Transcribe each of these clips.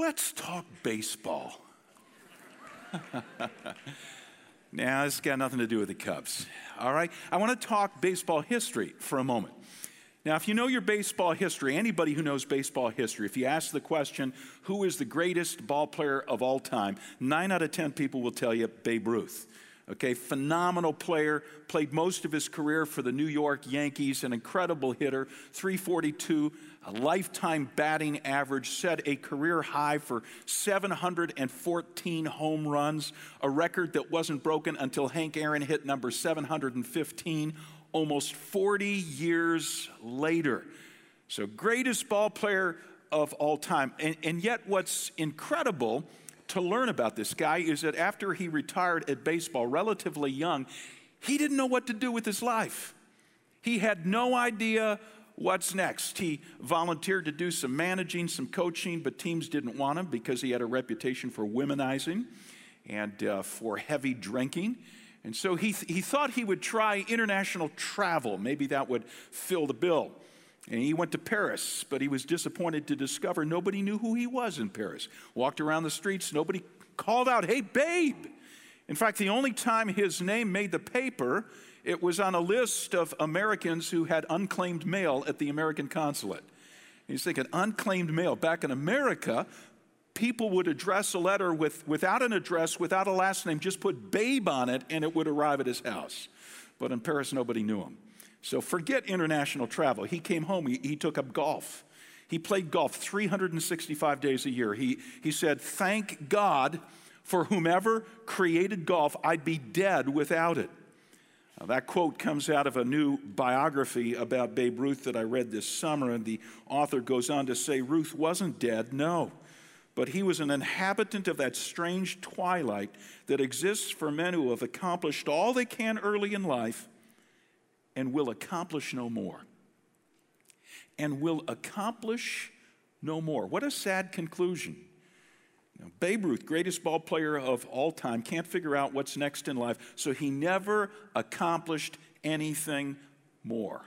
let's talk baseball. now, this got nothing to do with the Cubs. All right? I want to talk baseball history for a moment. Now, if you know your baseball history, anybody who knows baseball history, if you ask the question, who is the greatest ball player of all time, nine out of 10 people will tell you Babe Ruth. Okay, phenomenal player, played most of his career for the New York Yankees, an incredible hitter, 342, a lifetime batting average, set a career high for 714 home runs, a record that wasn't broken until Hank Aaron hit number 715 almost 40 years later. So, greatest ball player of all time. And, and yet, what's incredible to learn about this guy is that after he retired at baseball, relatively young, he didn't know what to do with his life. He had no idea what's next. He volunteered to do some managing, some coaching, but teams didn't want him because he had a reputation for womanizing and uh, for heavy drinking. And so he, th- he thought he would try international travel. Maybe that would fill the bill. And he went to Paris, but he was disappointed to discover nobody knew who he was in Paris. Walked around the streets, nobody called out, Hey, babe! In fact, the only time his name made the paper, it was on a list of Americans who had unclaimed mail at the American consulate. He's thinking, unclaimed mail. Back in America, people would address a letter with, without an address, without a last name, just put babe on it, and it would arrive at his house. But in Paris, nobody knew him. So forget international travel. He came home, he, he took up golf. He played golf 365 days a year. He, he said, Thank God for whomever created golf, I'd be dead without it. Now, that quote comes out of a new biography about Babe Ruth that I read this summer, and the author goes on to say Ruth wasn't dead, no but he was an inhabitant of that strange twilight that exists for men who have accomplished all they can early in life and will accomplish no more. And will accomplish no more. What a sad conclusion. Now, Babe Ruth, greatest ball player of all time, can't figure out what's next in life, so he never accomplished anything more.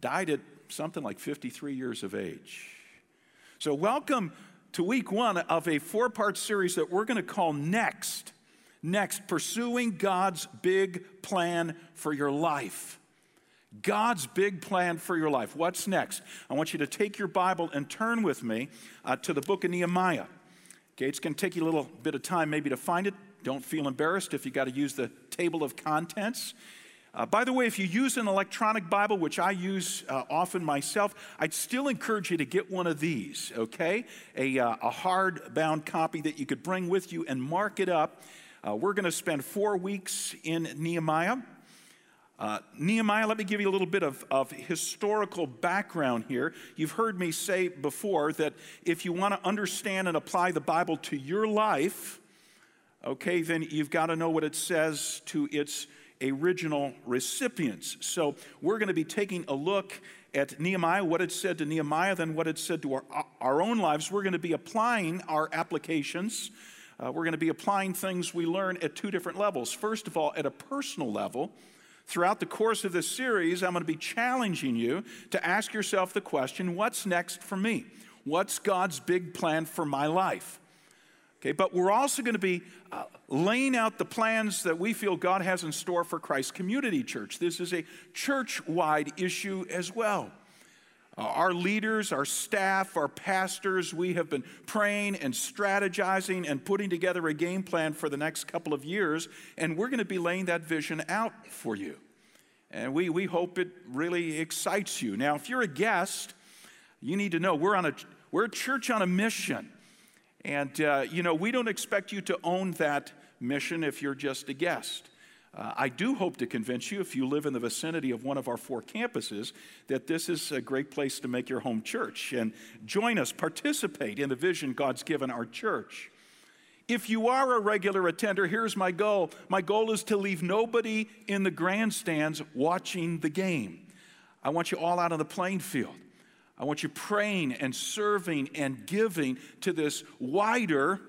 Died at something like 53 years of age. So, welcome to week one of a four part series that we're going to call Next. Next, pursuing God's big plan for your life. God's big plan for your life. What's next? I want you to take your Bible and turn with me uh, to the book of Nehemiah. Okay, it's going to take you a little bit of time maybe to find it. Don't feel embarrassed if you got to use the table of contents. Uh, by the way, if you use an electronic Bible, which I use uh, often myself, I'd still encourage you to get one of these, okay? A, uh, a hard-bound copy that you could bring with you and mark it up. Uh, we're going to spend four weeks in Nehemiah. Uh, Nehemiah, let me give you a little bit of, of historical background here. You've heard me say before that if you want to understand and apply the Bible to your life, okay, then you've got to know what it says to its original recipients. So we're going to be taking a look at Nehemiah, what it said to Nehemiah, then what it said to our, our own lives. We're going to be applying our applications. Uh, we're going to be applying things we learn at two different levels. First of all, at a personal level. Throughout the course of this series, I'm going to be challenging you to ask yourself the question what's next for me? What's God's big plan for my life? Okay, but we're also going to be uh, laying out the plans that we feel God has in store for Christ Community Church. This is a church wide issue as well. Uh, our leaders, our staff, our pastors, we have been praying and strategizing and putting together a game plan for the next couple of years, and we're going to be laying that vision out for you. And we, we hope it really excites you. Now, if you're a guest, you need to know we're, on a, we're a church on a mission. And, uh, you know, we don't expect you to own that mission if you're just a guest. Uh, I do hope to convince you, if you live in the vicinity of one of our four campuses, that this is a great place to make your home church and join us, participate in the vision God's given our church. If you are a regular attender, here's my goal. My goal is to leave nobody in the grandstands watching the game. I want you all out on the playing field. I want you praying and serving and giving to this wider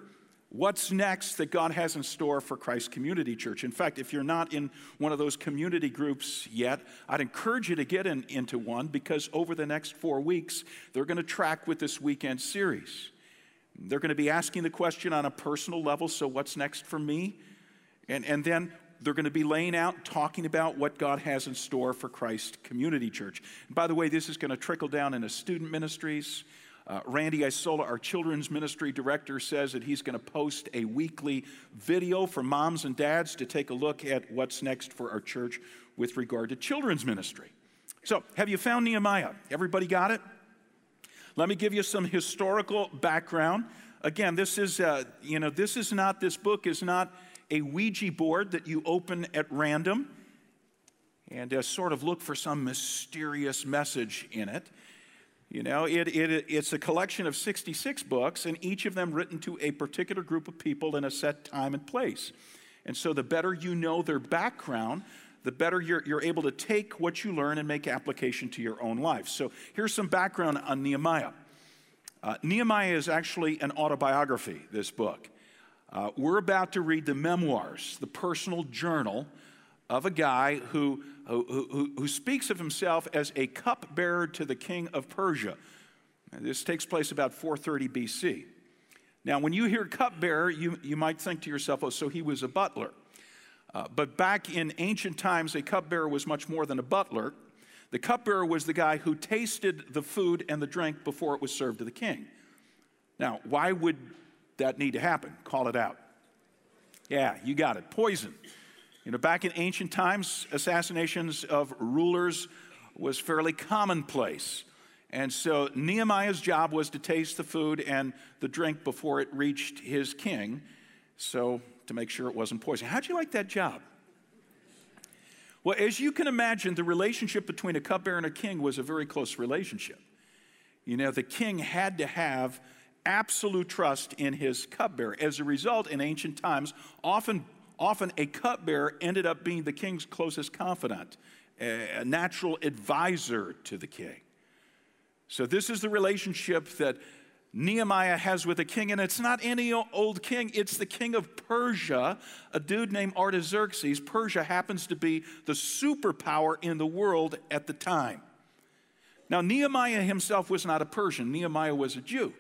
what's next that God has in store for Christ Community Church. In fact, if you're not in one of those community groups yet, I'd encourage you to get in, into one because over the next four weeks, they're going to track with this weekend series. They're going to be asking the question on a personal level so, what's next for me? And, and then they're going to be laying out, talking about what God has in store for Christ Community Church. And by the way, this is going to trickle down into student ministries. Uh, Randy Isola, our children's ministry director, says that he's going to post a weekly video for moms and dads to take a look at what's next for our church with regard to children's ministry. So, have you found Nehemiah? Everybody got it? Let me give you some historical background. Again, this is, uh, you know, this is not, this book is not a Ouija board that you open at random and uh, sort of look for some mysterious message in it. You know, it, it, it's a collection of 66 books, and each of them written to a particular group of people in a set time and place. And so, the better you know their background, the better you're, you're able to take what you learn and make application to your own life. So, here's some background on Nehemiah. Uh, Nehemiah is actually an autobiography, this book. Uh, we're about to read the memoirs, the personal journal of a guy who, who, who, speaks of himself as a cupbearer to the king of Persia. This takes place about 430 BC. Now, when you hear cupbearer, you, you might think to yourself, oh, so he was a butler. Uh, but back in ancient times, a cupbearer was much more than a butler. The cupbearer was the guy who tasted the food and the drink before it was served to the king. Now, why would that need to happen. Call it out. Yeah, you got it. Poison. You know, back in ancient times, assassinations of rulers was fairly commonplace. And so Nehemiah's job was to taste the food and the drink before it reached his king, so to make sure it wasn't poison. How'd you like that job? Well, as you can imagine, the relationship between a cupbearer and a king was a very close relationship. You know, the king had to have absolute trust in his cupbearer. As a result, in ancient times, often, often a cupbearer ended up being the king's closest confidant, a natural advisor to the king. So, this is the relationship that Nehemiah has with the king, and it's not any old king, it's the king of Persia, a dude named Artaxerxes. Persia happens to be the superpower in the world at the time. Now, Nehemiah himself was not a Persian, Nehemiah was a Jew.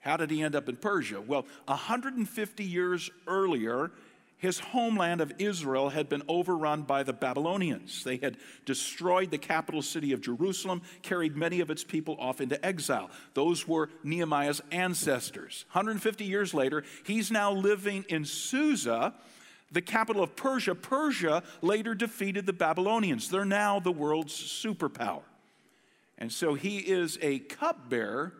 How did he end up in Persia? Well, 150 years earlier, his homeland of Israel had been overrun by the Babylonians. They had destroyed the capital city of Jerusalem, carried many of its people off into exile. Those were Nehemiah's ancestors. 150 years later, he's now living in Susa, the capital of Persia. Persia later defeated the Babylonians. They're now the world's superpower. And so he is a cupbearer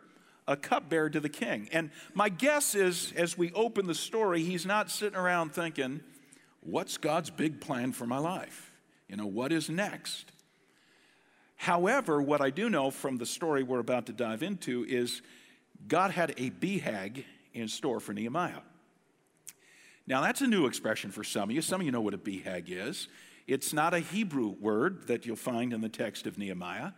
a cupbearer to the king. And my guess is, as we open the story, he's not sitting around thinking, what's God's big plan for my life? You know, what is next? However, what I do know from the story we're about to dive into is God had a BHAG in store for Nehemiah. Now, that's a new expression for some of you. Some of you know what a BHAG is. It's not a Hebrew word that you'll find in the text of Nehemiah.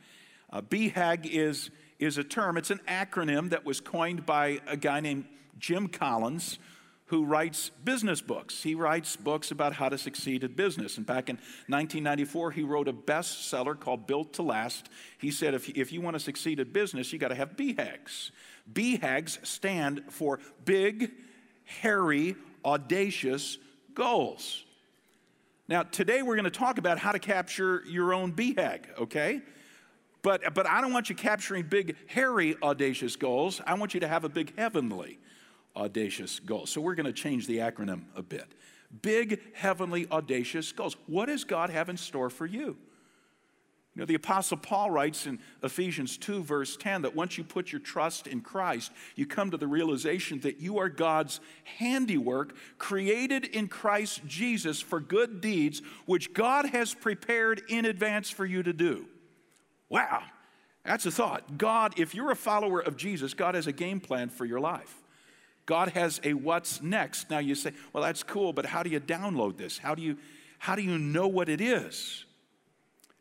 A BHAG is is a term, it's an acronym that was coined by a guy named Jim Collins who writes business books. He writes books about how to succeed at business. And back in 1994, he wrote a bestseller called Built to Last. He said, if if you want to succeed at business, you got to have BHAGs. BHAGs stand for big, hairy, audacious goals. Now, today we're going to talk about how to capture your own BHAG, okay? But, but I don't want you capturing big, hairy, audacious goals. I want you to have a big, heavenly, audacious goal. So we're going to change the acronym a bit. Big, heavenly, audacious goals. What does God have in store for you? You know, the Apostle Paul writes in Ephesians 2, verse 10, that once you put your trust in Christ, you come to the realization that you are God's handiwork, created in Christ Jesus for good deeds, which God has prepared in advance for you to do. Wow, that's a thought. God, if you're a follower of Jesus, God has a game plan for your life. God has a what's next. Now you say, well, that's cool, but how do you download this? How do you, how do you know what it is?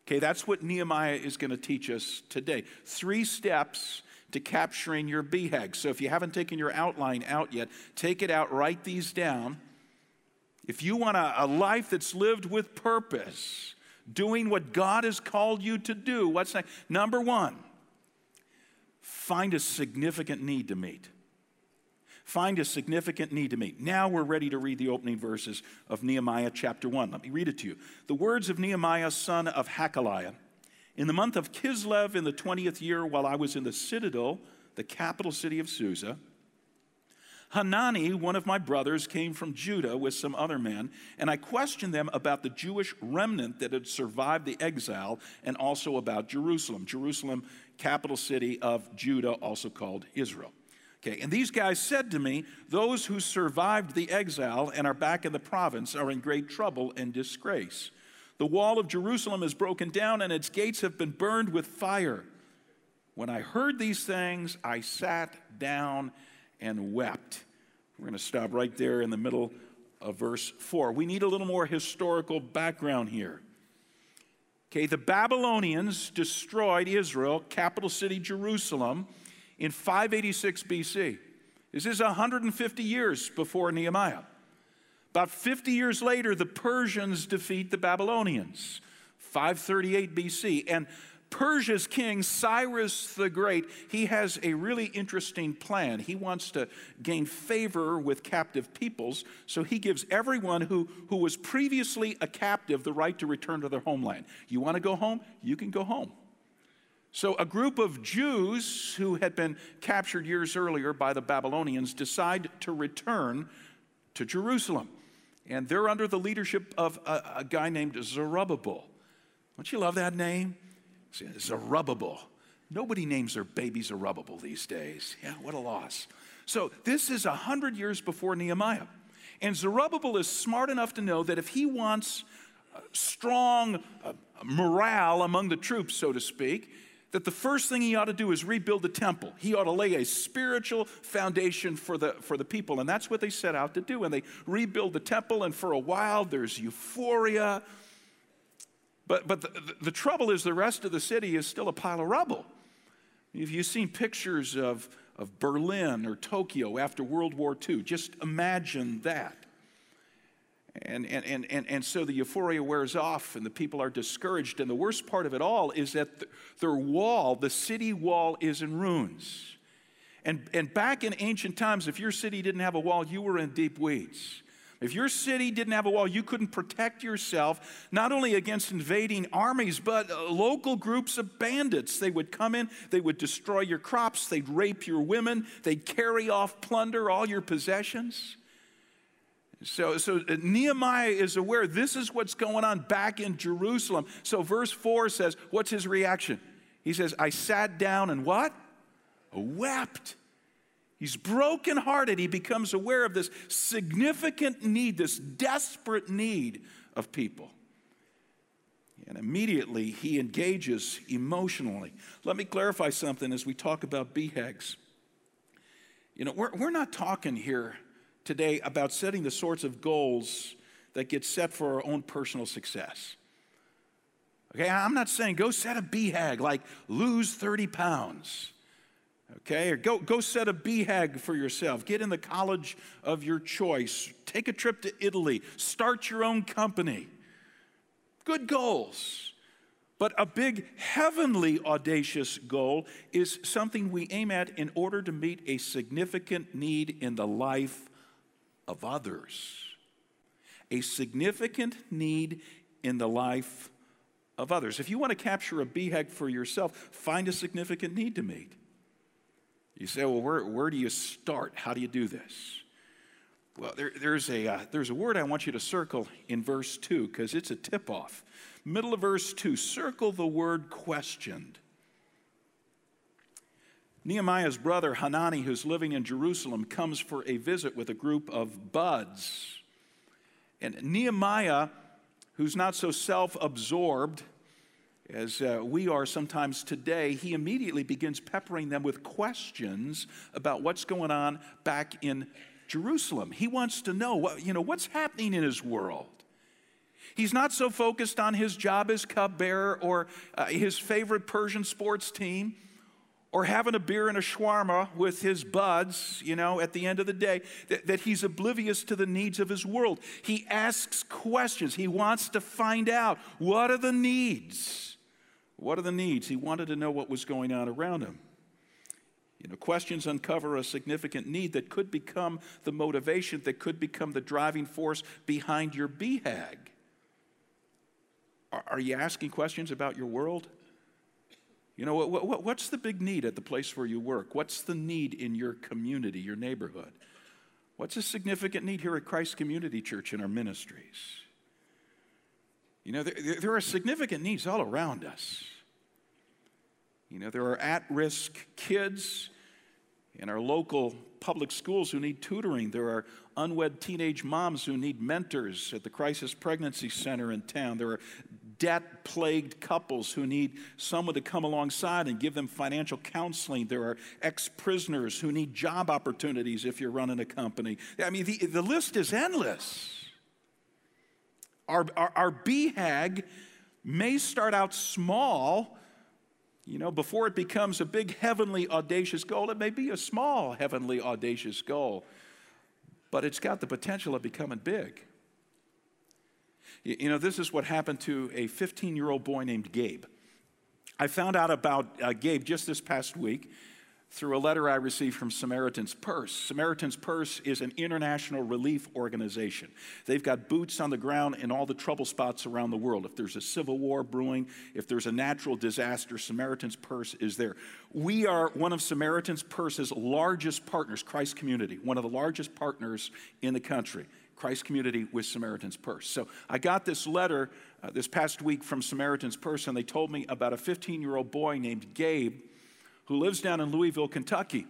Okay, that's what Nehemiah is going to teach us today. Three steps to capturing your BHAG. So if you haven't taken your outline out yet, take it out, write these down. If you want a, a life that's lived with purpose, doing what God has called you to do. What's next? Number one, find a significant need to meet. Find a significant need to meet. Now we're ready to read the opening verses of Nehemiah chapter 1. Let me read it to you. The words of Nehemiah, son of Hakaliah. In the month of Kislev, in the 20th year, while I was in the citadel, the capital city of Susa, Hanani, one of my brothers, came from Judah with some other men, and I questioned them about the Jewish remnant that had survived the exile and also about Jerusalem. Jerusalem, capital city of Judah, also called Israel. Okay, and these guys said to me, Those who survived the exile and are back in the province are in great trouble and disgrace. The wall of Jerusalem is broken down and its gates have been burned with fire. When I heard these things, I sat down and wept. We're going to stop right there in the middle of verse 4. We need a little more historical background here. Okay, the Babylonians destroyed Israel, capital city Jerusalem, in 586 BC. This is 150 years before Nehemiah. About 50 years later, the Persians defeat the Babylonians, 538 BC. And Persia's king, Cyrus the Great, he has a really interesting plan. He wants to gain favor with captive peoples, so he gives everyone who, who was previously a captive the right to return to their homeland. You want to go home? You can go home. So, a group of Jews who had been captured years earlier by the Babylonians decide to return to Jerusalem. And they're under the leadership of a, a guy named Zerubbabel. Don't you love that name? Zerubbabel. Nobody names their baby Zerubbabel these days. Yeah, what a loss. So this is a hundred years before Nehemiah. And Zerubbabel is smart enough to know that if he wants strong uh, morale among the troops, so to speak, that the first thing he ought to do is rebuild the temple. He ought to lay a spiritual foundation for the, for the people. And that's what they set out to do. And they rebuild the temple, and for a while there's euphoria. But, but the, the trouble is, the rest of the city is still a pile of rubble. If you've seen pictures of, of Berlin or Tokyo after World War II, just imagine that. And, and, and, and, and so the euphoria wears off and the people are discouraged. And the worst part of it all is that the, their wall, the city wall, is in ruins. And, and back in ancient times, if your city didn't have a wall, you were in deep weeds. If your city didn't have a wall, you couldn't protect yourself not only against invading armies, but uh, local groups of bandits. They would come in, they would destroy your crops, they'd rape your women, they'd carry off plunder, all your possessions. So, so uh, Nehemiah is aware this is what's going on back in Jerusalem. So, verse 4 says, What's his reaction? He says, I sat down and what? Wept. He's brokenhearted. He becomes aware of this significant need, this desperate need of people. And immediately he engages emotionally. Let me clarify something as we talk about BHAGs. You know, we're, we're not talking here today about setting the sorts of goals that get set for our own personal success. Okay, I'm not saying go set a BHAG like lose 30 pounds. Okay, or go, go set a BHAG for yourself. Get in the college of your choice. Take a trip to Italy. Start your own company. Good goals. But a big heavenly audacious goal is something we aim at in order to meet a significant need in the life of others. A significant need in the life of others. If you want to capture a BHAG for yourself, find a significant need to meet. You say, well, where, where do you start? How do you do this? Well, there, there's, a, uh, there's a word I want you to circle in verse 2 because it's a tip off. Middle of verse 2, circle the word questioned. Nehemiah's brother Hanani, who's living in Jerusalem, comes for a visit with a group of buds. And Nehemiah, who's not so self absorbed, as uh, we are sometimes today, he immediately begins peppering them with questions about what's going on back in Jerusalem. He wants to know you know, what's happening in his world. He's not so focused on his job as cupbearer or uh, his favorite Persian sports team or having a beer and a shawarma with his buds, you know, at the end of the day, that, that, he's oblivious to the needs of his world. He asks questions. He wants to find out what are the needs? What are the needs? He wanted to know what was going on around him. You know, questions uncover a significant need that could become the motivation, that could become the driving force behind your BHAG. Are, are you asking questions about your world? You know, what, what, what's the big need at the place where you work? What's the need in your community, your neighborhood? What's a significant need here at Christ Community Church in our ministries? You know, there, there are significant needs all around us. You know, there are at risk kids in our local public schools who need tutoring. There are unwed teenage moms who need mentors at the Crisis Pregnancy Center in town. There are debt plagued couples who need someone to come alongside and give them financial counseling. There are ex prisoners who need job opportunities if you're running a company. I mean, the, the list is endless. Our, our, our BHAG may start out small. You know, before it becomes a big heavenly audacious goal, it may be a small heavenly audacious goal, but it's got the potential of becoming big. You know, this is what happened to a 15 year old boy named Gabe. I found out about uh, Gabe just this past week through a letter I received from Samaritan's Purse. Samaritan's Purse is an international relief organization. They've got boots on the ground in all the trouble spots around the world. If there's a civil war brewing, if there's a natural disaster, Samaritan's Purse is there. We are one of Samaritan's Purse's largest partners, Christ Community, one of the largest partners in the country. Christ Community with Samaritan's Purse. So I got this letter uh, this past week from Samaritan's Purse, and they told me about a 15 year old boy named Gabe who lives down in Louisville, Kentucky.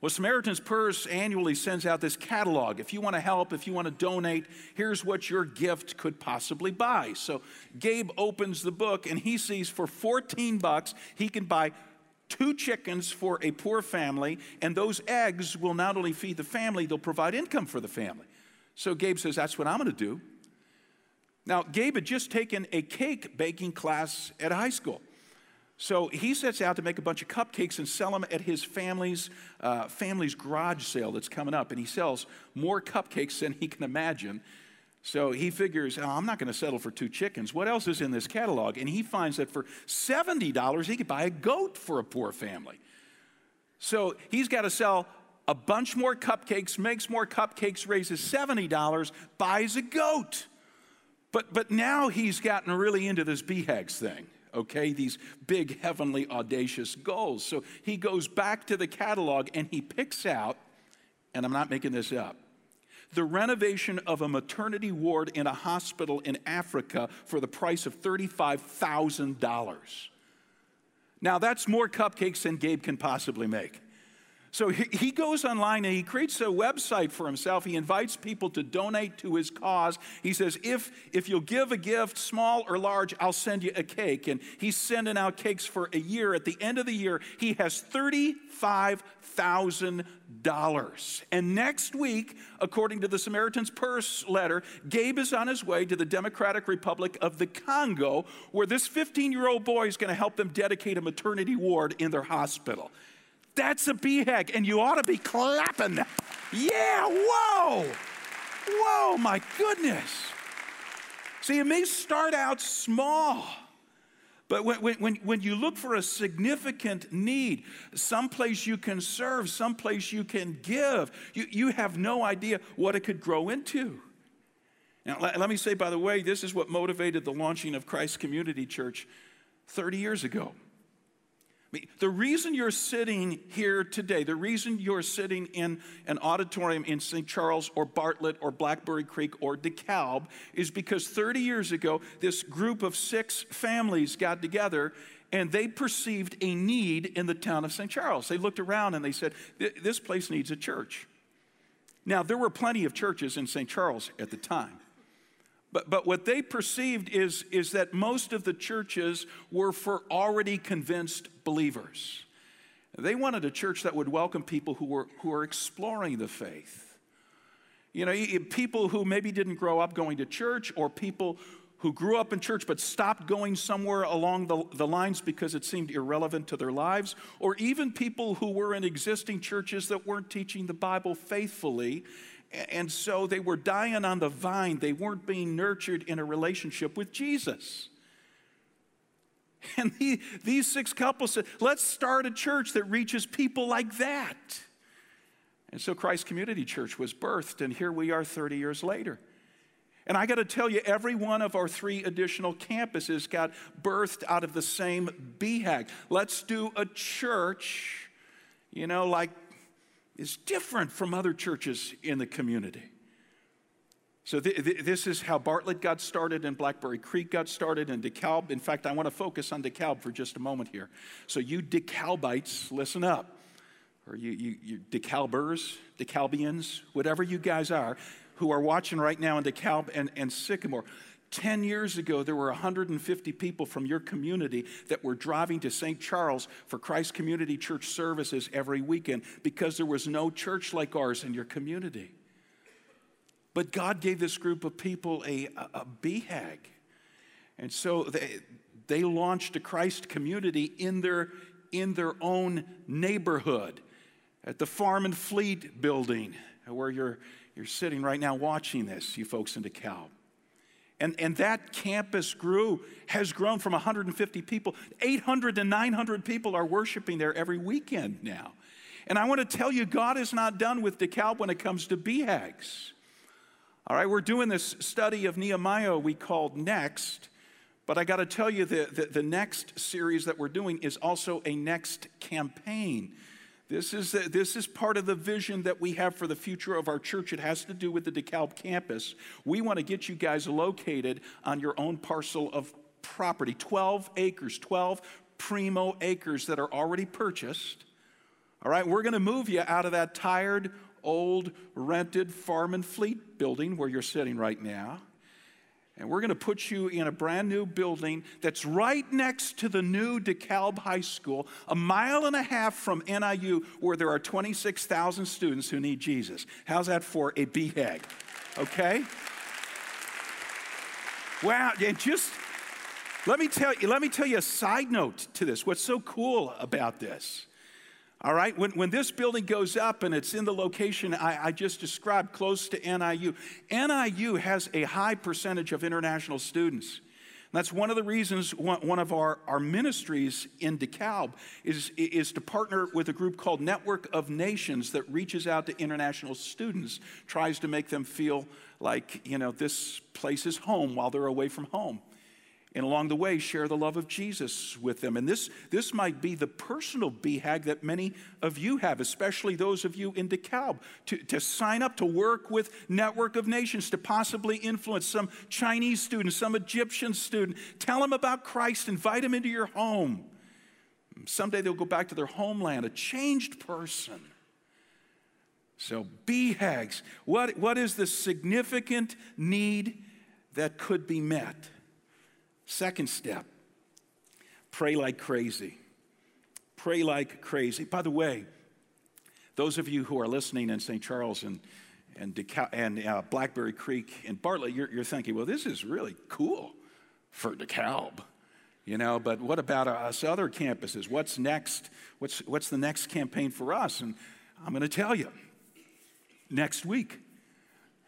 Well, Samaritan's Purse annually sends out this catalog. If you want to help, if you want to donate, here's what your gift could possibly buy. So Gabe opens the book and he sees for 14 bucks he can buy two chickens for a poor family, and those eggs will not only feed the family, they'll provide income for the family. So Gabe says, That's what I'm going to do. Now, Gabe had just taken a cake baking class at high school. So he sets out to make a bunch of cupcakes and sell them at his family's, uh, family's garage sale that's coming up. And he sells more cupcakes than he can imagine. So he figures, oh, I'm not going to settle for two chickens. What else is in this catalog? And he finds that for $70, he could buy a goat for a poor family. So he's got to sell a bunch more cupcakes, makes more cupcakes, raises $70, buys a goat. But, but now he's gotten really into this BHAGs thing okay? These big, heavenly, audacious goals. So he goes back to the catalog and he picks out, and I'm not making this up, the renovation of a maternity ward in a hospital in Africa for the price of $35,000. Now, that's more cupcakes than Gabe can possibly make. So he goes online and he creates a website for himself. He invites people to donate to his cause. He says, if, if you'll give a gift, small or large, I'll send you a cake. And he's sending out cakes for a year. At the end of the year, he has $35,000. And next week, according to the Samaritan's Purse letter, Gabe is on his way to the Democratic Republic of the Congo, where this 15 year old boy is going to help them dedicate a maternity ward in their hospital. That's a BHAG, and you ought to be clapping. Yeah, whoa, whoa, my goodness. See, it may start out small. But when, when, when you look for a significant need, someplace you can serve, someplace you can give, you, you have no idea what it could grow into. Now, let, let me say, by the way, this is what motivated the launching of Christ Community Church 30 years ago. The reason you're sitting here today, the reason you're sitting in an auditorium in St. Charles or Bartlett or Blackberry Creek or DeKalb is because 30 years ago, this group of six families got together and they perceived a need in the town of St. Charles. They looked around and they said, This place needs a church. Now, there were plenty of churches in St. Charles at the time. But, but what they perceived is, is that most of the churches were for already convinced believers. They wanted a church that would welcome people who were, who were exploring the faith. You know, people who maybe didn't grow up going to church, or people who grew up in church but stopped going somewhere along the, the lines because it seemed irrelevant to their lives, or even people who were in existing churches that weren't teaching the Bible faithfully and so they were dying on the vine. They weren't being nurtured in a relationship with Jesus. And the, these six couples said, let's start a church that reaches people like that. And so Christ Community Church was birthed, and here we are 30 years later. And I got to tell you, every one of our three additional campuses got birthed out of the same BHAG. Let's do a church, you know, like is different from other churches in the community. So, th- th- this is how Bartlett got started and Blackberry Creek got started and DeKalb. In fact, I want to focus on DeKalb for just a moment here. So, you DeKalbites, listen up. Or you, you, you DeKalbers, DeKalbians, whatever you guys are, who are watching right now in DeKalb and, and Sycamore. 10 years ago, there were 150 people from your community that were driving to St. Charles for Christ Community Church services every weekend because there was no church like ours in your community. But God gave this group of people a, a, a BHAG. And so they, they launched a Christ community in their, in their own neighborhood at the Farm and Fleet building where you're, you're sitting right now watching this, you folks in DeKalb. And, and that campus grew, has grown from 150 people. 800 to 900 people are worshiping there every weekend now. And I want to tell you, God is not done with DeKalb when it comes to BHAGs. All right, we're doing this study of Nehemiah we called Next, but I got to tell you that the, the, next series that we're doing is also a next campaign. This is, this is part of the vision that we have for the future of our church. It has to do with the DeKalb campus. We want to get you guys located on your own parcel of property 12 acres, 12 primo acres that are already purchased. All right, we're going to move you out of that tired, old rented farm and fleet building where you're sitting right now. And we're going to put you in a brand new building that's right next to the new DeKalb High School, a mile and a half from NIU, where there are 26,000 students who need Jesus. How's that for a BHAG? Okay? Wow, and just let me tell you, let me tell you a side note to this. What's so cool about this? All right, when, when this building goes up and it's in the location I, I, just described, close to NIU, NIU has a high percentage of international students. that's one of the reasons one, one of our, our ministries in DeKalb is, is to partner with a group called Network of Nations that reaches out to international students, tries to make them feel like, you know, this place is home while they're away from home and along the way share the love of Jesus with them. And this, this might be the personal BHAG that many of you have, especially those of you in DeKalb, to, to sign up to work with Network of Nations, to possibly influence some Chinese student, some Egyptian student. Tell them about Christ, invite them into your home. Someday they'll go back to their homeland, a changed person. So, BHAGs, what, what is the significant need that could be met? Second step pray like crazy. Pray like crazy. By the way, those of you who are listening in St. Charles and, and, and uh, Blackberry Creek and Bartlett, you're, you're, thinking, well, this is really cool for DeKalb. You know, but what about us other campuses? What's next? What's, what's the next campaign for us? And I'm going to tell you next week.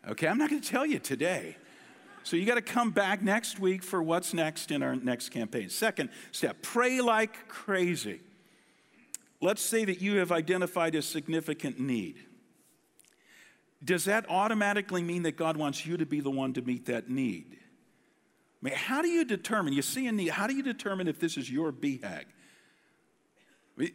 Okay, I'm not going to tell you today. So you got to come back next week for what's next in our next campaign. Second step pray like crazy. Let's say that you have identified a significant need. Does that automatically mean that God wants you to be the one to meet that need? I mean, how do you determine? You see a need, how do you determine if this is your BHAG?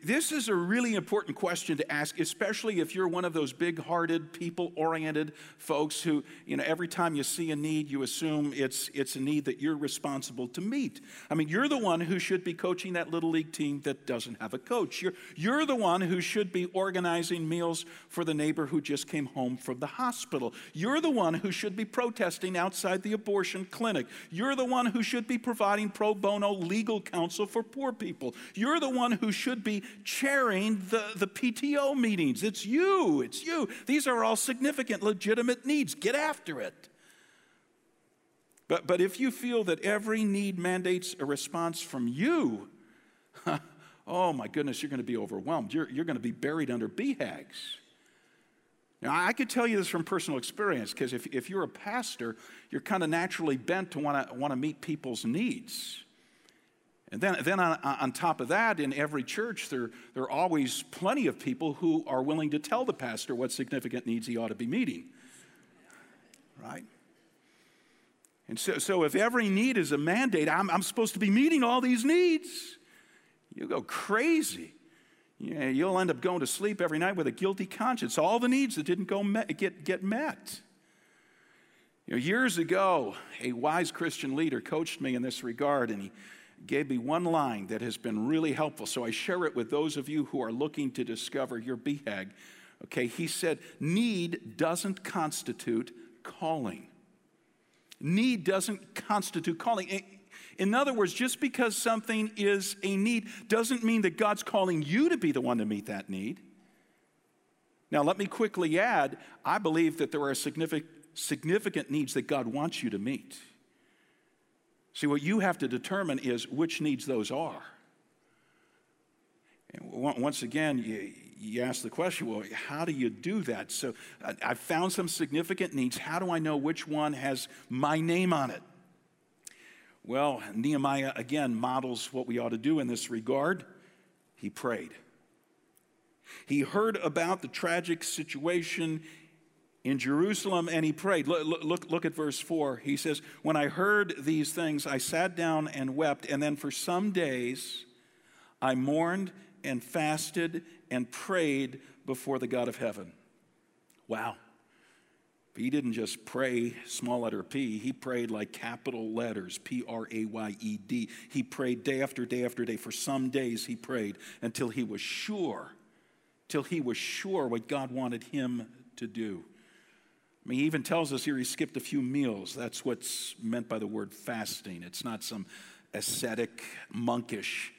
This is a really important question to ask, especially if you're one of those big hearted, people oriented folks who, you know, every time you see a need, you assume it's, it's a need that you're responsible to meet. I mean, you're the one who should be coaching that little league team that doesn't have a coach. You're, you're the one who should be organizing meals for the neighbor who just came home from the hospital. You're the one who should be protesting outside the abortion clinic. You're the one who should be providing pro bono legal counsel for poor people. You're the one who should chairing the, the PTO meetings. It's you, it's you. These are all significant, legitimate needs. Get after it. But, but if you feel that every need mandates a response from you, oh my goodness, you're going to be overwhelmed. You're, you're going to be buried under BHAGs. Now, I could tell you this from personal experience because if, if you're a pastor, you're kind of naturally bent to want to want to meet people's needs. And then, then on, on top of that, in every church, there, there are always plenty of people who are willing to tell the pastor what significant needs he ought to be meeting. Right? And so, so if every need is a mandate, I'm, I'm supposed to be meeting all these needs. You go crazy. Yeah, you'll end up going to sleep every night with a guilty conscience. All the needs that didn't go met, get, get met. You know, years ago, a wise Christian leader coached me in this regard, and he gave me one line that has been really helpful. So I share it with those of you who are looking to discover your BHAG. Okay, he said, Need doesn't constitute calling. Need doesn't constitute calling. In other words, just because something is a need doesn't mean that God's calling you to be the one to meet that need. Now, let me quickly add I believe that there are significant, significant needs that God wants you to meet. See, what you have to determine is which needs those are. And once again, you, you ask the question well, how do you do that? So I found some significant needs. How do I know which one has my name on it? Well, Nehemiah again models what we ought to do in this regard. He prayed. He heard about the tragic situation in Jerusalem and he prayed. Look, look, look, at verse 4. He says, When I heard these things, I sat down and wept, and then for some days I mourned and fasted and prayed before the God of heaven. Wow. He didn't just pray small letter P, he prayed like capital letters P R A Y E D. He prayed day after day after day. For some days he prayed until he was sure, till he was sure what God wanted him to do. I mean, he even tells us here he skipped a few meals. That's what's meant by the word fasting. It's not some ascetic, monkish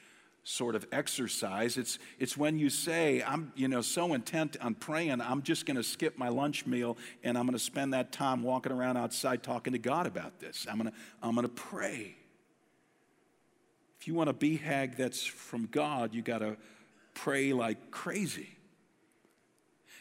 sort of exercise. It's, it's when you say, I'm you know, so intent on praying, I'm just going to skip my lunch meal and I'm going to spend that time walking around outside talking to God about this. I'm going to I'm going to pray. If you want a BHAG that's from God, you got to pray like crazy.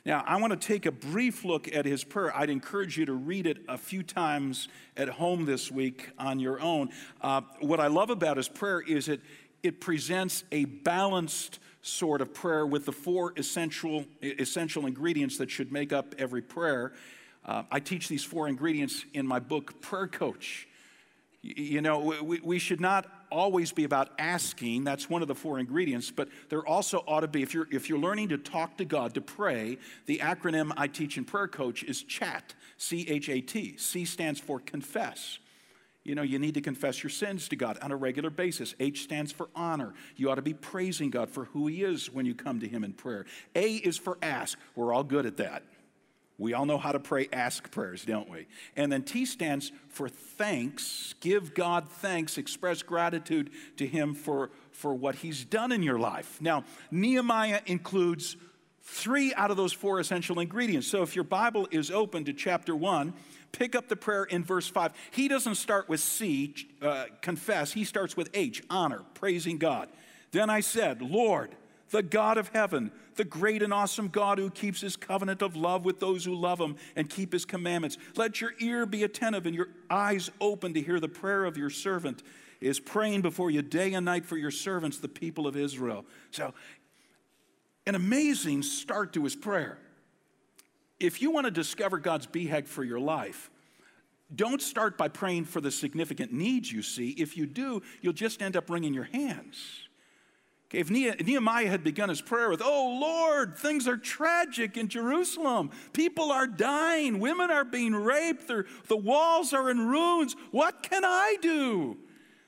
Now, I want to take a brief look at his prayer. I'd encourage you to read it a few times at home this week on your own. Uh, what I love about his prayer is it, it presents a balanced sort of prayer with the four essential, essential ingredients that should make up every prayer. Uh, I teach these four ingredients in my book, Prayer Coach. You know, we, we should not always be about asking. That's one of the four ingredients. But there also ought to be, if you're, if you're learning to talk to God, to pray, the acronym I teach in Prayer Coach is CHAT, C H A T. C stands for confess. You know, you need to confess your sins to God on a regular basis. H stands for honor. You ought to be praising God for who He is when you come to Him in prayer. A is for ask. We're all good at that. We all know how to pray ask prayers, don't we? And then T stands for thanks. Give God thanks, express gratitude to Him for, for what He's done in your life. Now, Nehemiah includes three out of those four essential ingredients. So if your Bible is open to chapter one, pick up the prayer in verse five. He doesn't start with C, uh, confess, he starts with H, honor, praising God. Then I said, Lord, the God of heaven, the great and awesome God who keeps his covenant of love with those who love him and keep his commandments. Let your ear be attentive and your eyes open to hear the prayer of your servant is praying before you day and night for your servants, the people of Israel. So, an amazing start to his prayer. If you want to discover God's BHAG for your life, don't start by praying for the significant needs you see. If you do, you'll just end up wringing your hands. If Nehemiah had begun his prayer with, Oh Lord, things are tragic in Jerusalem. People are dying. Women are being raped. the walls are in ruins. What can I do?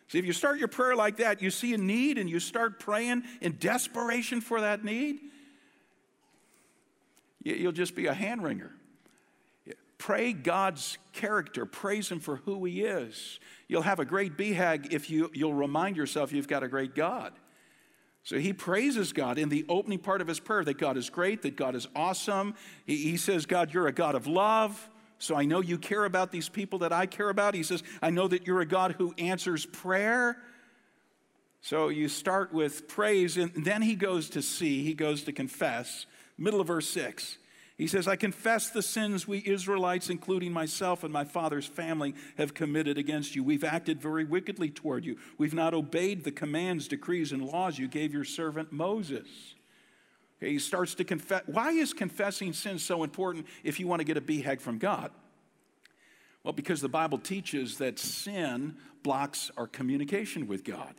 See, if you start your prayer like that, you see a need and you start praying in desperation for that need, you'll just be a hand wringer. Pray God's character, praise Him for who He is. You'll have a great BHAG if you, you'll remind yourself you've got a great God. So he praises God in the opening part of his prayer that God is great, that God is awesome. He, he, says, God, you're a God of love. So I know you care about these people that I care about. He says, I know that you're a God who answers prayer. So you start with praise, and then he goes to see, he goes to confess. Middle of verse 6. He says, I confess the sins we Israelites, including myself and my father's family, have committed against you. We've acted very wickedly toward you. We've not obeyed the commands, decrees, and laws you gave your servant Moses. Okay, he starts to confess. Why is confessing sin so important if you want to get a BHAG from God? Well, because the Bible teaches that sin blocks our communication with God.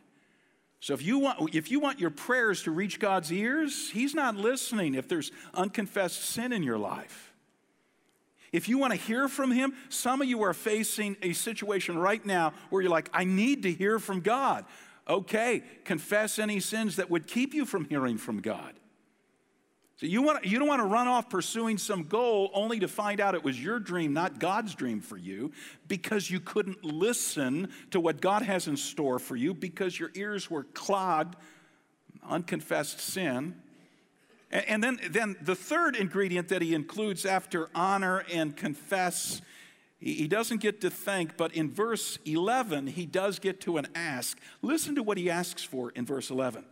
So if you want if you want your prayers to reach God's ears, he's not listening if there's unconfessed sin in your life. If you want to hear from him, some of you are facing a situation right now where you're like, I need to hear from God. Okay, confess any sins that would keep you from hearing from God. So you, want, you don't want to run off pursuing some goal only to find out it was your dream, not God's dream for you, because you couldn't listen to what God has in store for you because your ears were clogged, unconfessed sin. And, then, then the third ingredient that he includes after honor and confess, he, he doesn't get to thank, but in verse 11, he does get to an ask. Listen to what he asks for in verse 11.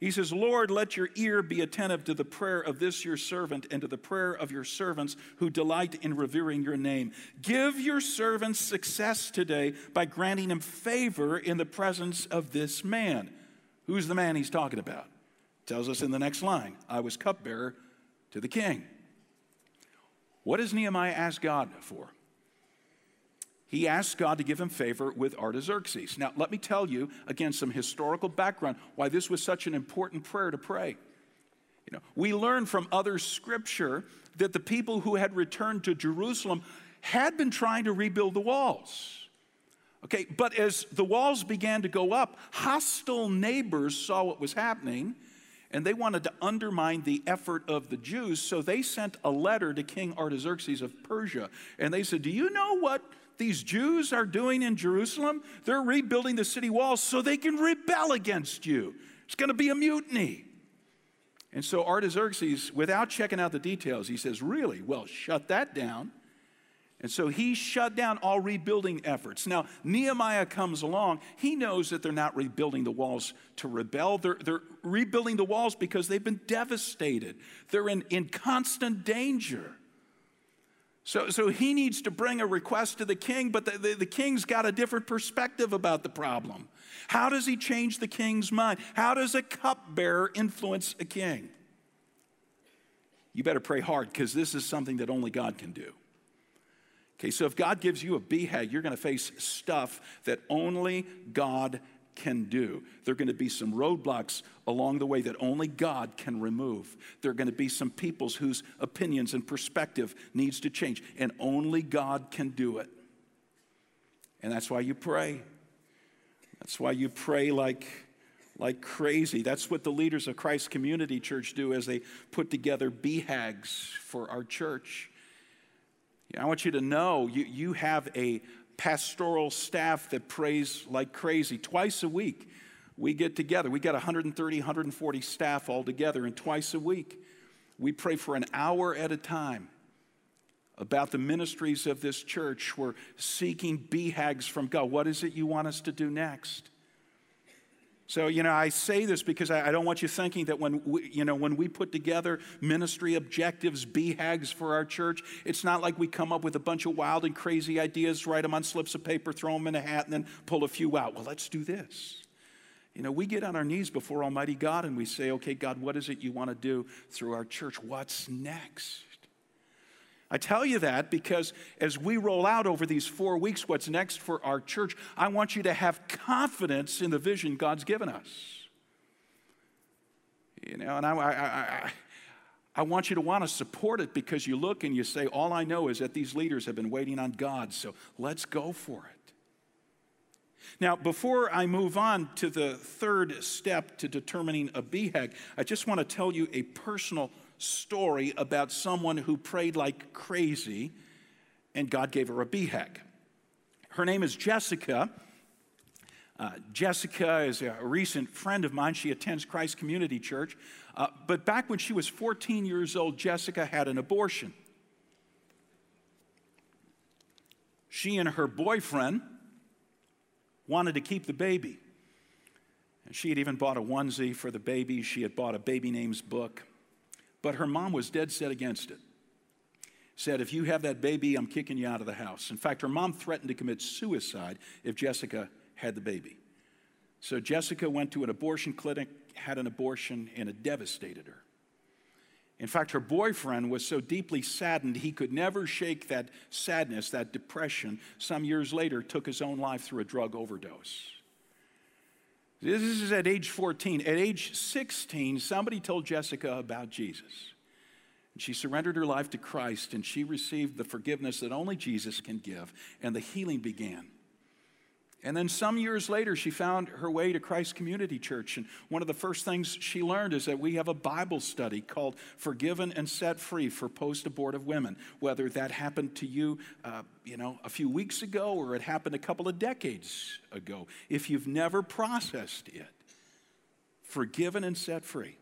He says, Lord, let your ear be attentive to the prayer of this your servant and to the prayer of your servants who delight in revering your name. Give your servant success today by granting him favor in the presence of this man. Who's the man he's talking about? Tells us in the next line I was cupbearer to the king. What does Nehemiah ask God for? He asked God to give him favor with Artaxerxes. Now, let me tell you, again, some historical background why this was such an important prayer to pray. You know, we learn from other scripture that the people who had returned to Jerusalem had been trying to rebuild the walls. Okay, but as the walls began to go up, hostile neighbors saw what was happening and they wanted to undermine the effort of the Jews, so they sent a letter to King Artaxerxes of Persia. And they said, Do you know what these Jews are doing in Jerusalem, they're rebuilding the city walls so they can rebel against you. It's going to be a mutiny. And so Artaxerxes, without checking out the details, he says, Really? Well, shut that down. And so he shut down all rebuilding efforts. Now, Nehemiah comes along. He knows that they're not rebuilding the walls to rebel. They're, they're rebuilding the walls because they've been devastated. They're in, in constant danger. So, so he needs to bring a request to the king, but the, the, the, king's got a different perspective about the problem. How does he change the king's mind? How does a cupbearer influence a king? You better pray hard because this is something that only God can do. Okay, so if God gives you a BHAG, you're going to face stuff that only God can do. There are going to be some roadblocks along the way that only God can remove. There are going to be some peoples whose opinions and perspective needs to change, and only God can do it. And that's why you pray. That's why you pray like like crazy. That's what the leaders of Christ Community Church do as they put together BHAGs for our church. I want you to know you, you have a, pastoral staff that prays like crazy. Twice a week, we get together. We got 130, 140 staff all together, and twice a week, we pray for an hour at a time about the ministries of this church. We're seeking BHAGs from God. What is it you want us to do next? So, you know, I say this because I, I, don't want you thinking that when we, you know, when we put together ministry objectives, BHAGs for our church, it's not like we come up with a bunch of wild and crazy ideas, write them on slips of paper, throw them in a hat, and then pull a few out. Well, let's do this. You know, we get on our knees before Almighty God and we say, okay, God, what is it you want to do through our church? What's next? I tell you that because as we roll out over these four weeks, what's next for our church, I want you to have confidence in the vision God's given us. You know, and I, I, I, I want you to want to support it because you look and you say, All I know is that these leaders have been waiting on God, so let's go for it. Now, before I move on to the third step to determining a BHAG, I just want to tell you a personal story about someone who prayed like crazy and God gave her a BHAG. Her name is Jessica. Uh, Jessica is a recent friend of mine. She attends Christ Community Church. Uh, but back when she was 14 years old, Jessica had an abortion. She and her boyfriend wanted to keep the baby. And she had even bought a onesie for the baby. She had bought a baby names book. But her mom was dead set against it. said, If you have that baby, I'm kicking you out of the house. In fact, her mom threatened to commit suicide if Jessica had the baby. So Jessica went to an abortion clinic, had an abortion, and it devastated her. In fact, her boyfriend was so deeply saddened he could never shake that sadness, that depression. Some years later, took his own life through a drug overdose. This is at age 14. At age 16, somebody told Jessica about Jesus. And she surrendered her life to Christ and she received the forgiveness that only Jesus can give, and the healing began. And then some years later, she found her way to Christ Community Church. And one of the first things she learned is that we have a Bible study called Forgiven and Set Free for Post Abortive Women. Whether that happened to you, uh, you know, a few weeks ago or it happened a couple of decades ago, if you've never processed it, forgiven and set free.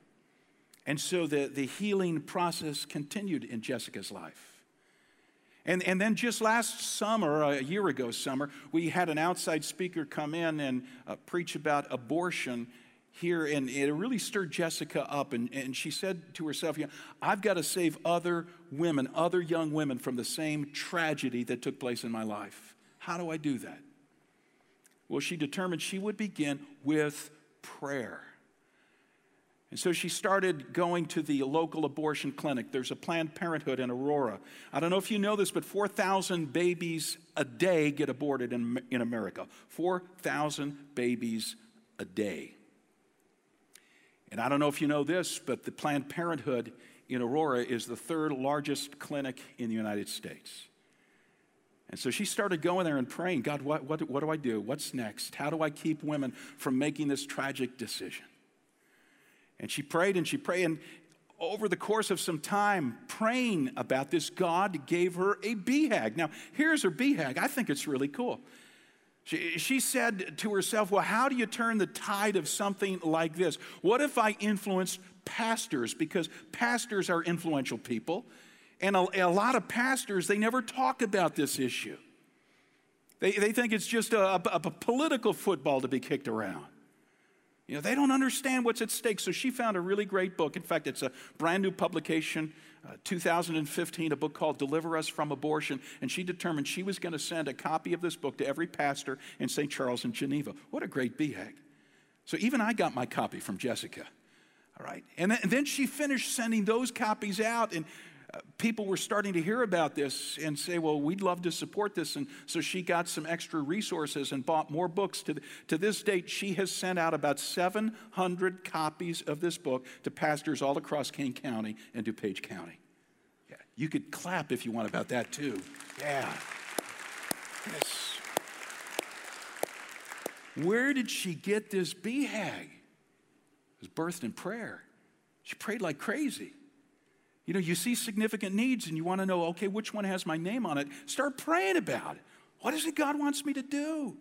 And so the, the healing process continued in Jessica's life. And, and then just last summer, a year ago summer, we had an outside speaker come in and uh, preach about abortion here, and it really stirred Jessica up. And, and she said to herself, know, I've got to save other women, other young women from the same tragedy that took place in my life. How do I do that? Well, she determined she would begin with prayer. And so she started going to the local abortion clinic. There's a Planned Parenthood in Aurora. I don't know if you know this, but 4,000 babies a day get aborted in, in America. 4,000 babies a day. And I don't know if you know this, but the Planned Parenthood in Aurora is the third largest clinic in the United States. And so she started going there and praying God, what, what, what do I do? What's next? How do I keep women from making this tragic decision? And she prayed and she prayed. And over the course of some time praying about this, God gave her a BHAG. Now, here's her BHAG. I think it's really cool. She, she said to herself, Well, how do you turn the tide of something like this? What if I influenced pastors? Because pastors are influential people. And a, a lot of pastors, they never talk about this issue. They, they think it's just a, a, a political football to be kicked around. You know, they don't understand what's at stake. So she found a really great book. In fact, it's a brand new publication, uh, 2015, a book called Deliver Us from Abortion. And she determined she was going to send a copy of this book to every pastor in St. Charles and Geneva. What a great BHAG. So even I got my copy from Jessica. All right. And then, and then she finished sending those copies out. And people were starting to hear about this and say, well, we'd love to support this. And so she got some extra resources and bought more books. To, to this date, she has sent out about 700 copies of this book to pastors all across Kane County and DuPage County. Yeah, you could clap if you want about that too. Yeah. Yes. Where did she get this BHAG? It was birthed in prayer. She prayed like crazy. You know, you see significant needs and you want to know, okay, which one has my name on it? Start praying about it. What is it God wants me to do?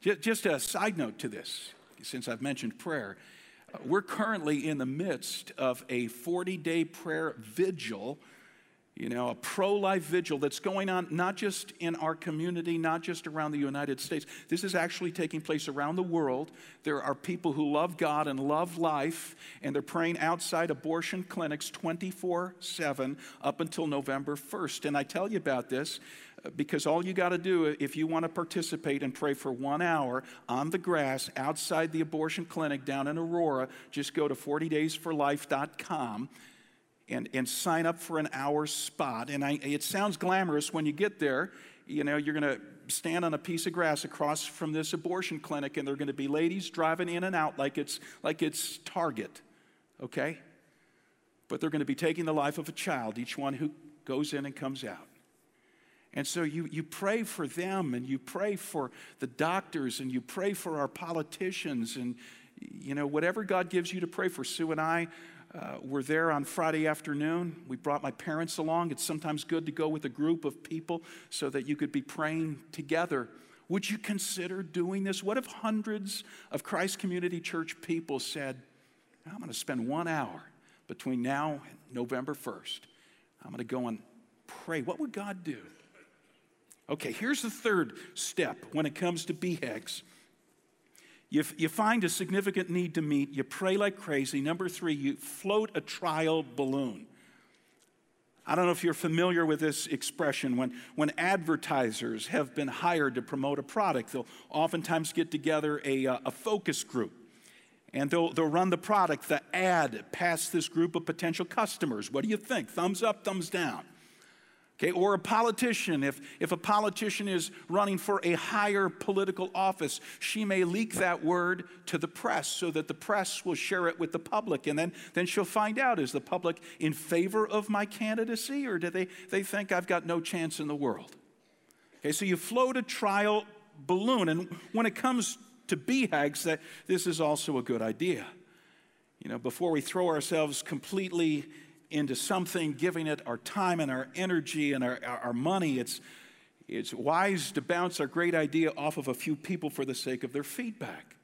Just a side note to this, since I've mentioned prayer. Uh, we're currently in the midst of a 40 day prayer vigil you know, a pro life vigil that's going on not just in our community, not just around the United States. This is actually taking place around the world. There are people who love God and love life, and they're praying outside abortion clinics 24 7 up until November 1st. And I tell you about this uh, because all you got to do if you want to participate and pray for one hour on the grass outside the abortion clinic down in Aurora, just go to 40daysforlife.com and, and sign up for an hour spot. And I, it sounds glamorous when you get there. You know, you're going to stand on a piece of grass across from this abortion clinic, and there are going to be ladies driving in and out like it's, like it's Target, okay? But they're going to be taking the life of a child, each one who goes in and comes out. And so you, you pray for them and you pray for the doctors and you pray for our politicians and, you know, whatever God gives you to pray for. Sue and I uh, were there on Friday afternoon. We brought my parents along. It's sometimes good to go with a group of people so that you could be praying together. Would you consider doing this? What if hundreds of Christ Community Church people said, I'm going to spend one hour between now and November 1st? I'm going to go and pray. What would God do? Okay, here's the third step when it comes to BHAGs. You, you find a significant need to meet, you pray like crazy. Number three, you float a trial balloon. I don't know if you're familiar with this expression. When, when advertisers have been hired to promote a product, they'll oftentimes get together a, uh, a focus group and they'll, they'll run the product, the ad, past this group of potential customers. What do you think? Thumbs up, thumbs down. Okay, or a politician, if, if a politician is running for a higher political office, she may leak that word to the press so that the press will share it with the public. And then, then she'll find out is the public in favor of my candidacy or do they, they think I've got no chance in the world? Okay, so you float a trial balloon. And when it comes to BHAGs, that this is also a good idea. You know, before we throw ourselves completely into something, giving it our time and our energy and our, our money. It's, it's wise to bounce our great idea off of a few people for the sake of their feedback.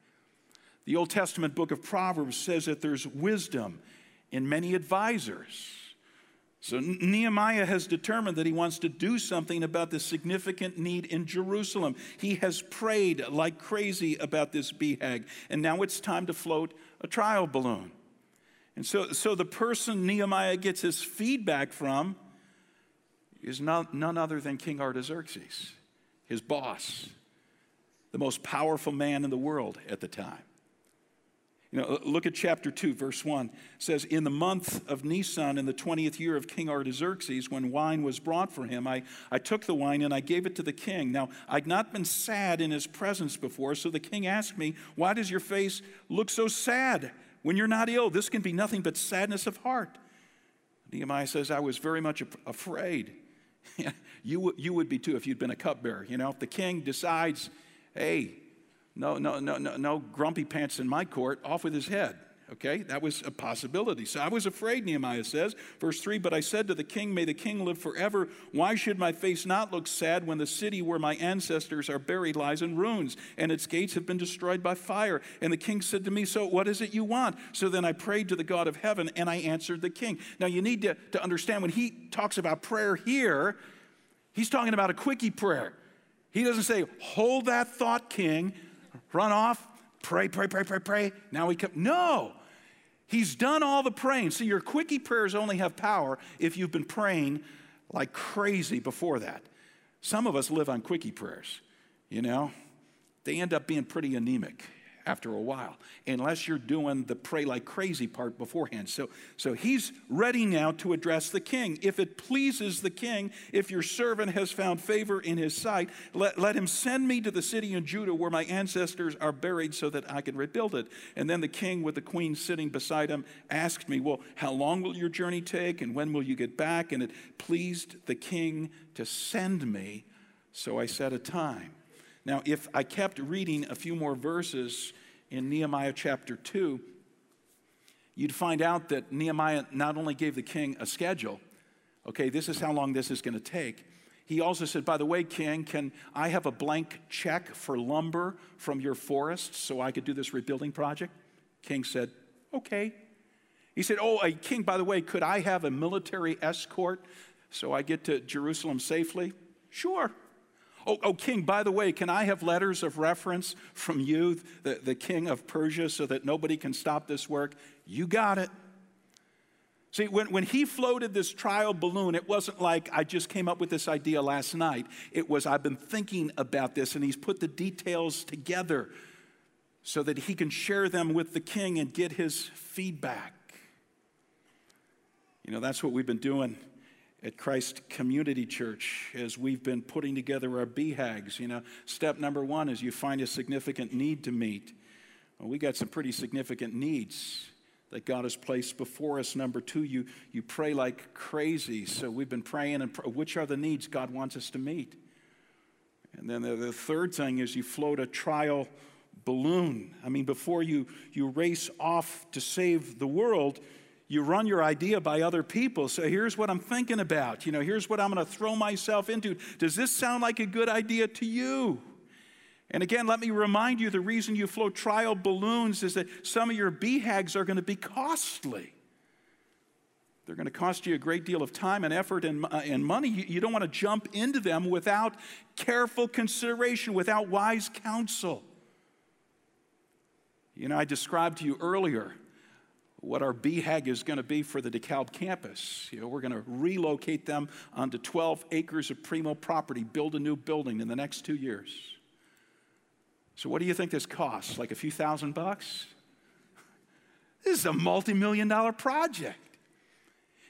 The Old Testament book of Proverbs says that there's wisdom in many advisors. So Nehemiah has determined that he wants to do something about the significant need in Jerusalem. He has prayed like crazy about this BHAG, and now it's time to float a trial balloon. And so, so the person Nehemiah gets his feedback from is not, none other than King Artaxerxes, his boss, the most powerful man in the world at the time. You know, look at chapter 2, verse 1. It says, In the month of Nisan, in the 20th year of King Artaxerxes, when wine was brought for him, I, I took the wine and I gave it to the king. Now, I'd not been sad in his presence before, so the king asked me, Why does your face look so sad? When you're not ill, this can be nothing but sadness of heart. Nehemiah says, I was very much afraid. you, you would be too if you'd been a cupbearer. You know, if the king decides, hey, no, no, no, no, no grumpy pants in my court, off with his head. Okay, that was a possibility. So I was afraid, Nehemiah says. Verse 3 But I said to the king, May the king live forever. Why should my face not look sad when the city where my ancestors are buried lies in ruins and its gates have been destroyed by fire? And the king said to me, So what is it you want? So then I prayed to the God of heaven and I answered the king. Now you need to, to understand when he talks about prayer here, he's talking about a quickie prayer. He doesn't say, Hold that thought, king, run off, pray, pray, pray, pray, pray. Now we come. No. He's done all the praying. See, your quickie prayers only have power if you've been praying like crazy before that. Some of us live on quickie prayers, you know, they end up being pretty anemic after a while, unless you're doing the pray like crazy part beforehand. So, so he's ready now to address the king. If it pleases the king, if your servant has found favor in his sight, let, let him send me to the city in Judah where my ancestors are buried so that I can rebuild it. And then the king, with the queen sitting beside him, asked me, Well, how long will your journey take and when will you get back? And it pleased the king to send me. So I set a time. Now, if I kept reading a few more verses in Nehemiah chapter 2, you'd find out that Nehemiah not only gave the king a schedule, okay, this is how long this is going to take. He also said, By the way, king, can I have a blank check for lumber from your forest so I could do this rebuilding project? King said, Okay. He said, Oh, a king, by the way, could I have a military escort so I get to Jerusalem safely? Sure. Oh, oh, king, by the way, can I have letters of reference from you, the, the king of Persia, so that nobody can stop this work? You got it. See, when, when he floated this trial balloon, it wasn't like I just came up with this idea last night. It was, I've been thinking about this, and he's put the details together so that he can share them with the king and get his feedback. You know, that's what we've been doing at Christ Community Church as we've been putting together our BHAGs. You know, step number one is you find a significant need to meet. Well, we got some pretty significant needs that God has placed before us. Number two, you, you pray like crazy. So we've been praying, and pr- which are the needs God wants us to meet? And then the, the third thing is you float a trial balloon. I mean, before you, you race off to save the world, you run your idea by other people. So here's what I'm thinking about. You know, here's what I'm going to throw myself into. Does this sound like a good idea to you? And again, let me remind you the reason you float trial balloons is that some of your BHAGs are going to be costly. They're going to cost you a great deal of time and effort and, uh, and money. You, you don't want to jump into them without careful consideration, without wise counsel. You know, I described to you earlier what our BHAG is going to be for the DeKalb campus. You know, we're going to relocate them onto 12 acres of primo property, build a new building in the next two years. So, what do you think this costs? Like a few thousand bucks? This is a multi million dollar project.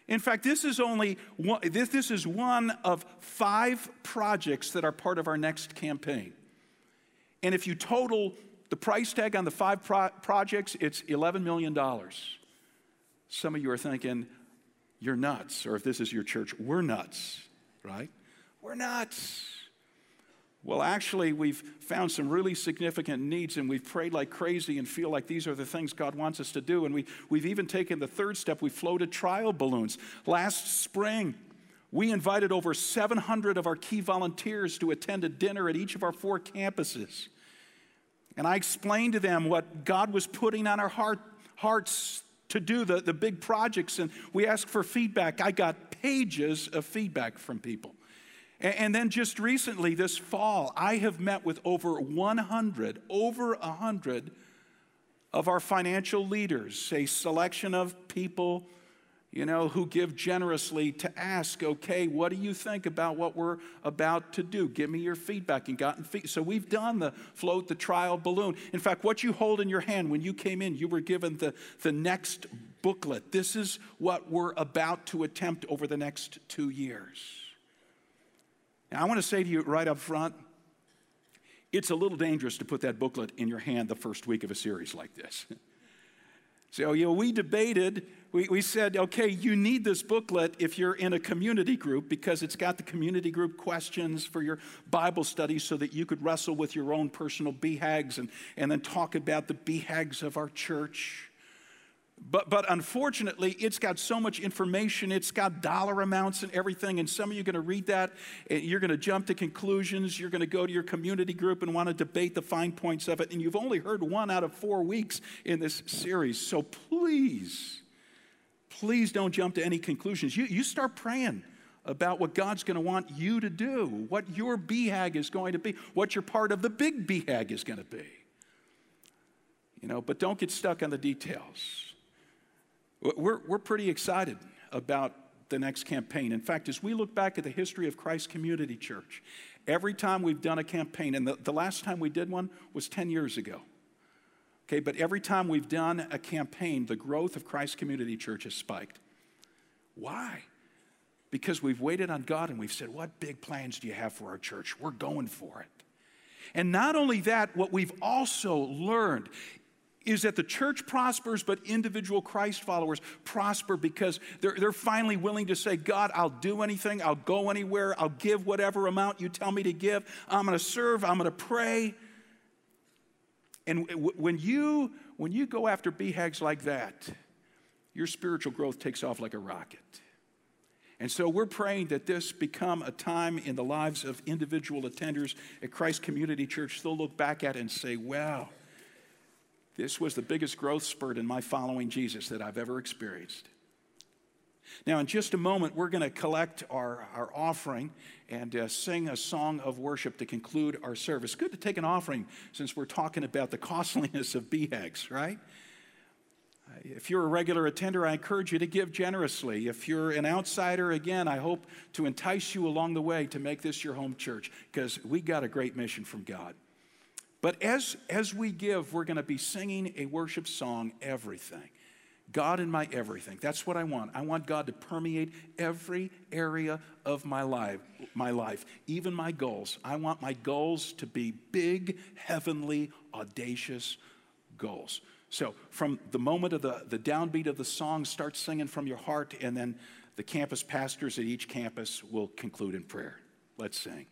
In fact, this is only one, this, this is one of five projects that are part of our next campaign. And if you total the price tag on the five pro- projects, it's $11 million. Some of you are thinking, you're nuts. Or if this is your church, we're nuts, right? We're nuts. Well, actually, we've found some really significant needs and we've prayed like crazy and feel like these are the things God wants us to do. And we, we've even taken the third step. We floated trial balloons. Last spring, we invited over 700 of our key volunteers to attend a dinner at each of our four campuses. And I explained to them what God was putting on our heart, hearts to do the, the big projects. And we asked for feedback. I got pages of feedback from people. And, and then just recently, this fall, I have met with over 100, over 100 of our financial leaders, a selection of people you know, who give generously to ask, okay, what do you think about what we're about to do? Give me your feedback and gotten feedback. So we've done the float the trial balloon. In fact, what you hold in your hand when you came in, you were given the, the next booklet. This is what we're about to attempt over the next two years. Now, I want to say to you right up front, it's a little dangerous to put that booklet in your hand the first week of a series like this. So, you know, we debated, we, we said, okay, you need this booklet if you're in a community group because it's got the community group questions for your Bible study so that you could wrestle with your own personal BHAGs and, and then talk about the BHAGs of our church. But, but unfortunately, it's got so much information, it's got dollar amounts and everything, and some of you are going to read that, and you're going to jump to conclusions, you're going to go to your community group and want to debate the fine points of it, and you've only heard one out of four weeks in this series. So please, please don't jump to any conclusions. You, you start praying about what God's going to want you to do, what your BHAG is going to be, what your part of the big BHAG is going to be. You know, but don't get stuck on the details. We're, we're pretty excited about the next campaign. In fact, as we look back at the history of Christ Community Church, every time we've done a campaign, and the, the last time we did one was 10 years ago. Okay, but every time we've done a campaign, the growth of Christ Community Church has spiked. Why? Because we've waited on God and we've said, What big plans do you have for our church? We're going for it. And not only that, what we've also learned is that the church prospers, but individual Christ followers prosper because they're, they're finally willing to say, God, I'll do anything, I'll go anywhere, I'll give whatever amount you tell me to give, I'm to serve, I'm to pray. And when you, when you go after BHAGs like that, your spiritual growth takes off like a rocket. And so we're praying that this become a time in the lives of individual attenders at Christ Community Church. They'll look back at and say, wow, this was the biggest growth spurt in my following Jesus that I've ever experienced. Now, in just a moment, we're going to collect our, our offering and uh, sing a song of worship to conclude our service. Good to take an offering since we're talking about the costliness of BHAGs, right? If you're a regular attender, I encourage you to give generously. If you're an outsider, again, I hope to entice you along the way to make this your home church because we got a great mission from God. But as, as we give, we're going to be singing a worship song, Everything. God in my everything. That's what I want. I want God to permeate every area of my life, my life, even my goals. I want my goals to be big, heavenly, audacious goals. So, from the moment of the, the downbeat of the song, start singing from your heart, and then the campus pastors at each campus will conclude in prayer. Let's sing.